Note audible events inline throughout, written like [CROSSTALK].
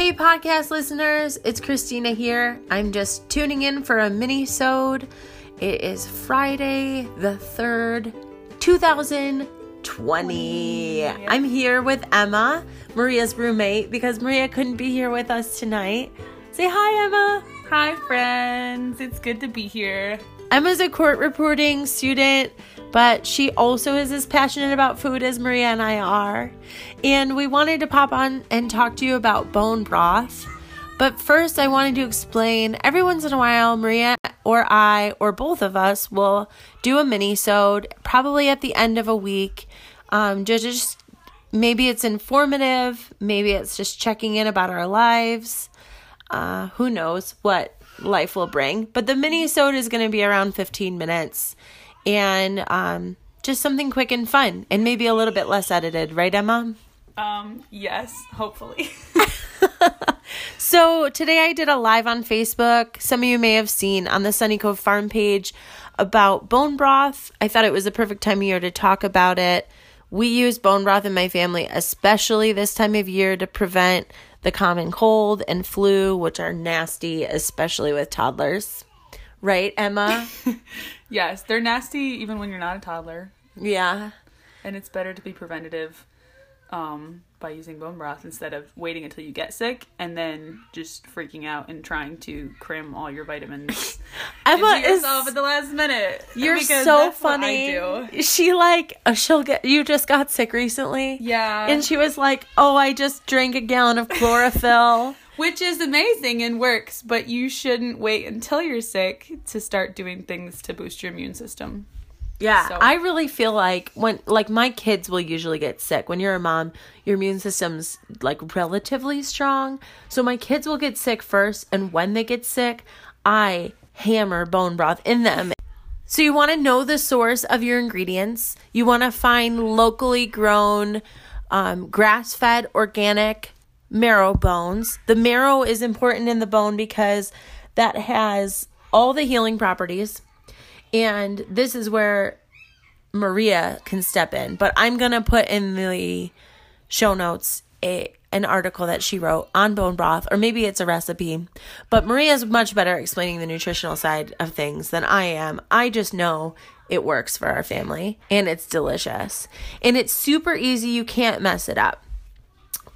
Hey, podcast listeners, it's Christina here. I'm just tuning in for a mini-sode. It is Friday the 3rd, 2020. I'm here with Emma, Maria's roommate, because Maria couldn't be here with us tonight. Say hi, Emma. Hi, friends. It's good to be here. Emma's a court reporting student, but she also is as passionate about food as Maria and I are. And we wanted to pop on and talk to you about bone broth. But first, I wanted to explain every once in a while, Maria or I or both of us will do a mini sode, probably at the end of a week. Um, just, maybe it's informative, maybe it's just checking in about our lives. Uh, who knows what life will bring. But the mini sode is going to be around 15 minutes and um, just something quick and fun and maybe a little bit less edited, right, Emma? Um, yes, hopefully. [LAUGHS] so today I did a live on Facebook. Some of you may have seen on the Sunny Cove Farm page about bone broth. I thought it was the perfect time of year to talk about it. We use bone broth in my family, especially this time of year, to prevent the common cold and flu, which are nasty, especially with toddlers. Right, Emma? [LAUGHS] yes, they're nasty even when you're not a toddler. Yeah. And it's better to be preventative um, by using bone broth instead of waiting until you get sick and then just freaking out and trying to cram all your vitamins [LAUGHS] Emma is, at the last minute. You're so funny. She like uh, she'll get you just got sick recently. Yeah. And she was like, "Oh, I just drank a gallon of chlorophyll." [LAUGHS] Which is amazing and works, but you shouldn't wait until you're sick to start doing things to boost your immune system. Yeah, so. I really feel like when like my kids will usually get sick. When you're a mom, your immune system's like relatively strong. So my kids will get sick first and when they get sick, I hammer bone broth in them. So you want to know the source of your ingredients. You want to find locally grown um, grass-fed organic marrow bones. The marrow is important in the bone because that has all the healing properties and this is where Maria can step in. But I'm going to put in the show notes a an article that she wrote on bone broth, or maybe it's a recipe. But Maria's much better explaining the nutritional side of things than I am. I just know it works for our family and it's delicious. And it's super easy, you can't mess it up.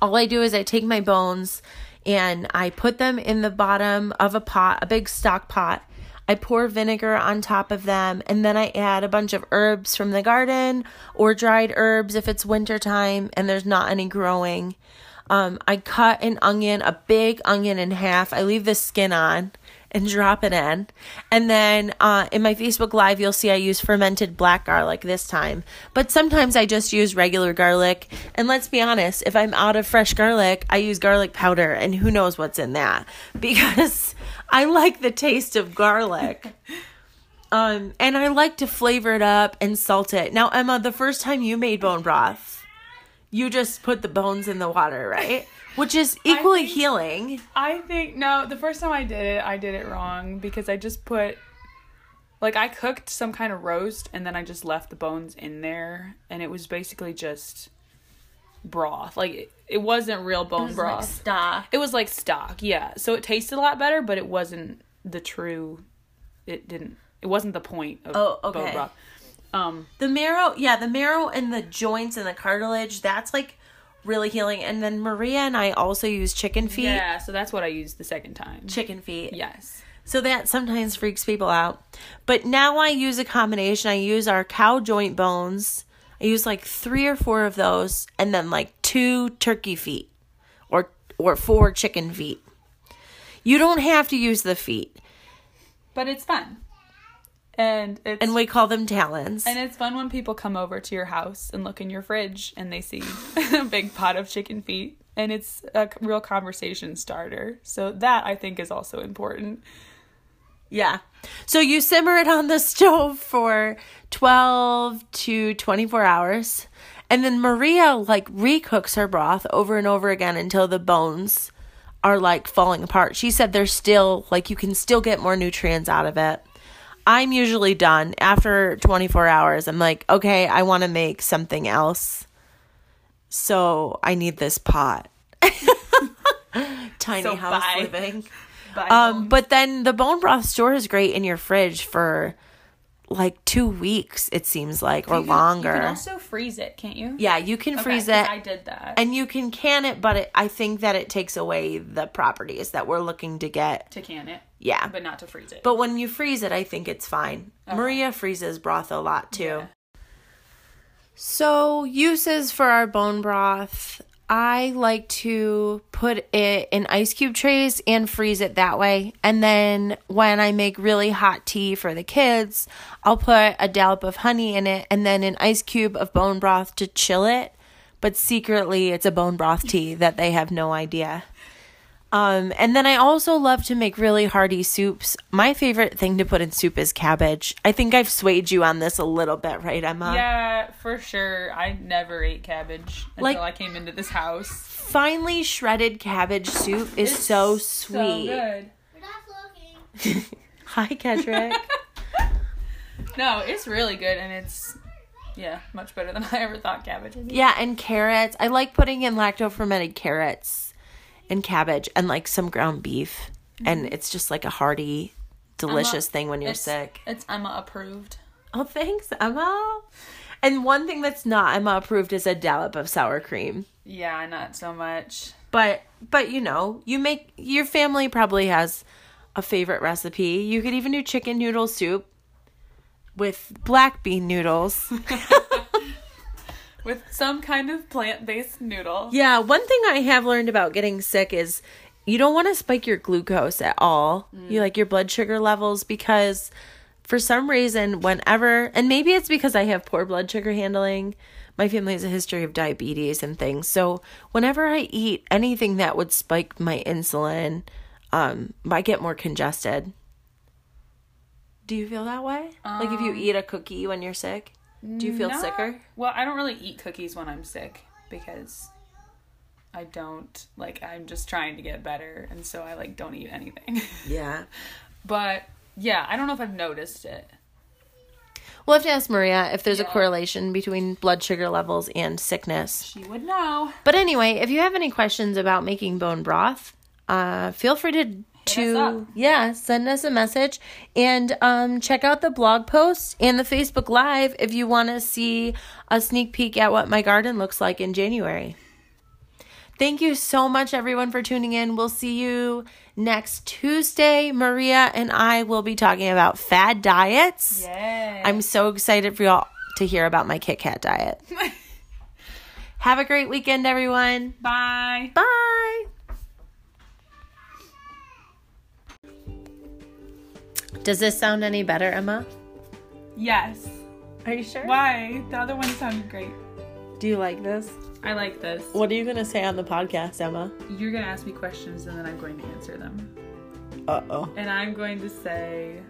All I do is I take my bones and I put them in the bottom of a pot, a big stock pot, I pour vinegar on top of them and then I add a bunch of herbs from the garden or dried herbs if it's wintertime and there's not any growing. Um, I cut an onion, a big onion in half. I leave the skin on and drop it in. And then uh, in my Facebook Live, you'll see I use fermented black garlic this time. But sometimes I just use regular garlic. And let's be honest, if I'm out of fresh garlic, I use garlic powder, and who knows what's in that [LAUGHS] because I like the taste of garlic. [LAUGHS] Um, and I like to flavor it up and salt it. Now, Emma, the first time you made bone broth, you just put the bones in the water, right? [LAUGHS] which is equally think, healing. I think no, the first time I did it, I did it wrong because I just put like I cooked some kind of roast and then I just left the bones in there and it was basically just broth. Like it, it wasn't real bone it broth. Like stock. It was like stock, yeah. So it tasted a lot better, but it wasn't the true it didn't it wasn't the point of oh, okay. bone broth. Um the marrow, yeah, the marrow and the joints and the cartilage, that's like really healing. And then Maria and I also use chicken feet. Yeah, so that's what I used the second time. Chicken feet. Yes. So that sometimes freaks people out. But now I use a combination. I use our cow joint bones. I use like three or four of those and then like two turkey feet or or four chicken feet. You don't have to use the feet. But it's fun and it's and we call them talons. And it's fun when people come over to your house and look in your fridge and they see [LAUGHS] a big pot of chicken feet, and it's a real conversation starter. So that I think is also important. Yeah. So you simmer it on the [LAUGHS] stove for 12 to 24 hours. And then Maria like recooks her broth over and over again until the bones are like falling apart. She said they're still like you can still get more nutrients out of it. I'm usually done after 24 hours. I'm like, okay, I want to make something else. So I need this pot. [LAUGHS] Tiny So house bye. living. Bye, Um, but then the bone broth store is great in your fridge for like two weeks, it seems like, or You can- longer. You can also freeze it, can't you? yeah, you can Okay, freeze it. I did that and you can can it, but it, I think that it takes away the properties that we're looking to get. to can it, Yeah. but not to freeze it. But when you freeze it, I think it's fine. Maria freezes broth a lot too. Yeah. So, uses for our bone broth. I like to put it in ice cube trays and freeze it that way. And then when I make really hot tea for the kids, I'll put a dollop of honey in it and then an ice cube of bone broth to chill it. But secretly, it's a bone broth tea that they have no idea. Um, and then I also love to make really hearty soups. My favorite thing to put in soup is cabbage. I think I've swayed you on this a little bit, right, Emma? yeah, for sure. I never ate cabbage until Like- I came into this house. Finely shredded cabbage soup is so sweet. So good. We're not looking. [LAUGHS] Hi, Kedrick. [LAUGHS] No, it's really good, and it's yeah, much better than [LAUGHS] I ever thought cabbage would be. yeah, and carrots. I like putting in lacto fermented carrots and cabbage and like some ground beef. And mm-hmm. it's just like a hearty, delicious thing when you're it's, sick. It's Emma approved. Oh, thanks, Emma. And one thing that's not Emma approved is a dollop of sour cream. Yeah, not so much. But but you know, you make your family probably has a favorite recipe. You could even do chicken noodle soup with black bean noodles. [LAUGHS] With some kind of plant-based noodle. yeah, one thing I have learned about getting sick is you don't want to spike your glucose at all. You like your blood sugar levels because for some reason whenever and maybe it's because I have poor blood sugar handling. My family has a history of diabetes and things. So whenever I eat anything that would spike my insulin, um, I get more congested. Do you feel that way? like if you eat a cookie when you're sick, do you feel No. sicker? Well, I don't really eat cookies when I'm sick because I don't like I'm just trying to get better and so I like don't eat anything. [LAUGHS] Yeah. but yeah, I don't know if I've noticed it. We'll have to ask Maria if there's a correlation between blood sugar levels and sickness. She would know. But anyway, if you have any questions about making bone broth, uh, feel free to us to yeah send us a message and um, check out the blog post and the Facebook Live if you want to see a sneak peek at what my garden looks like in January. Thank you so much, everyone, for tuning in. We'll see you next Tuesday. Maria and I will be talking about fad diets. Yay. I'm so excited for y'all to hear about my Kit Kat diet. [LAUGHS] Have a great weekend, everyone. Bye. Bye. Does this sound any better, Emma? Yes. Are you sure? Why? The other one sounded great. Do you like this? I like this. What are you going to say on the podcast, Emma? You're going to ask me questions and then I'm going to answer them. Uh oh. And I'm going to say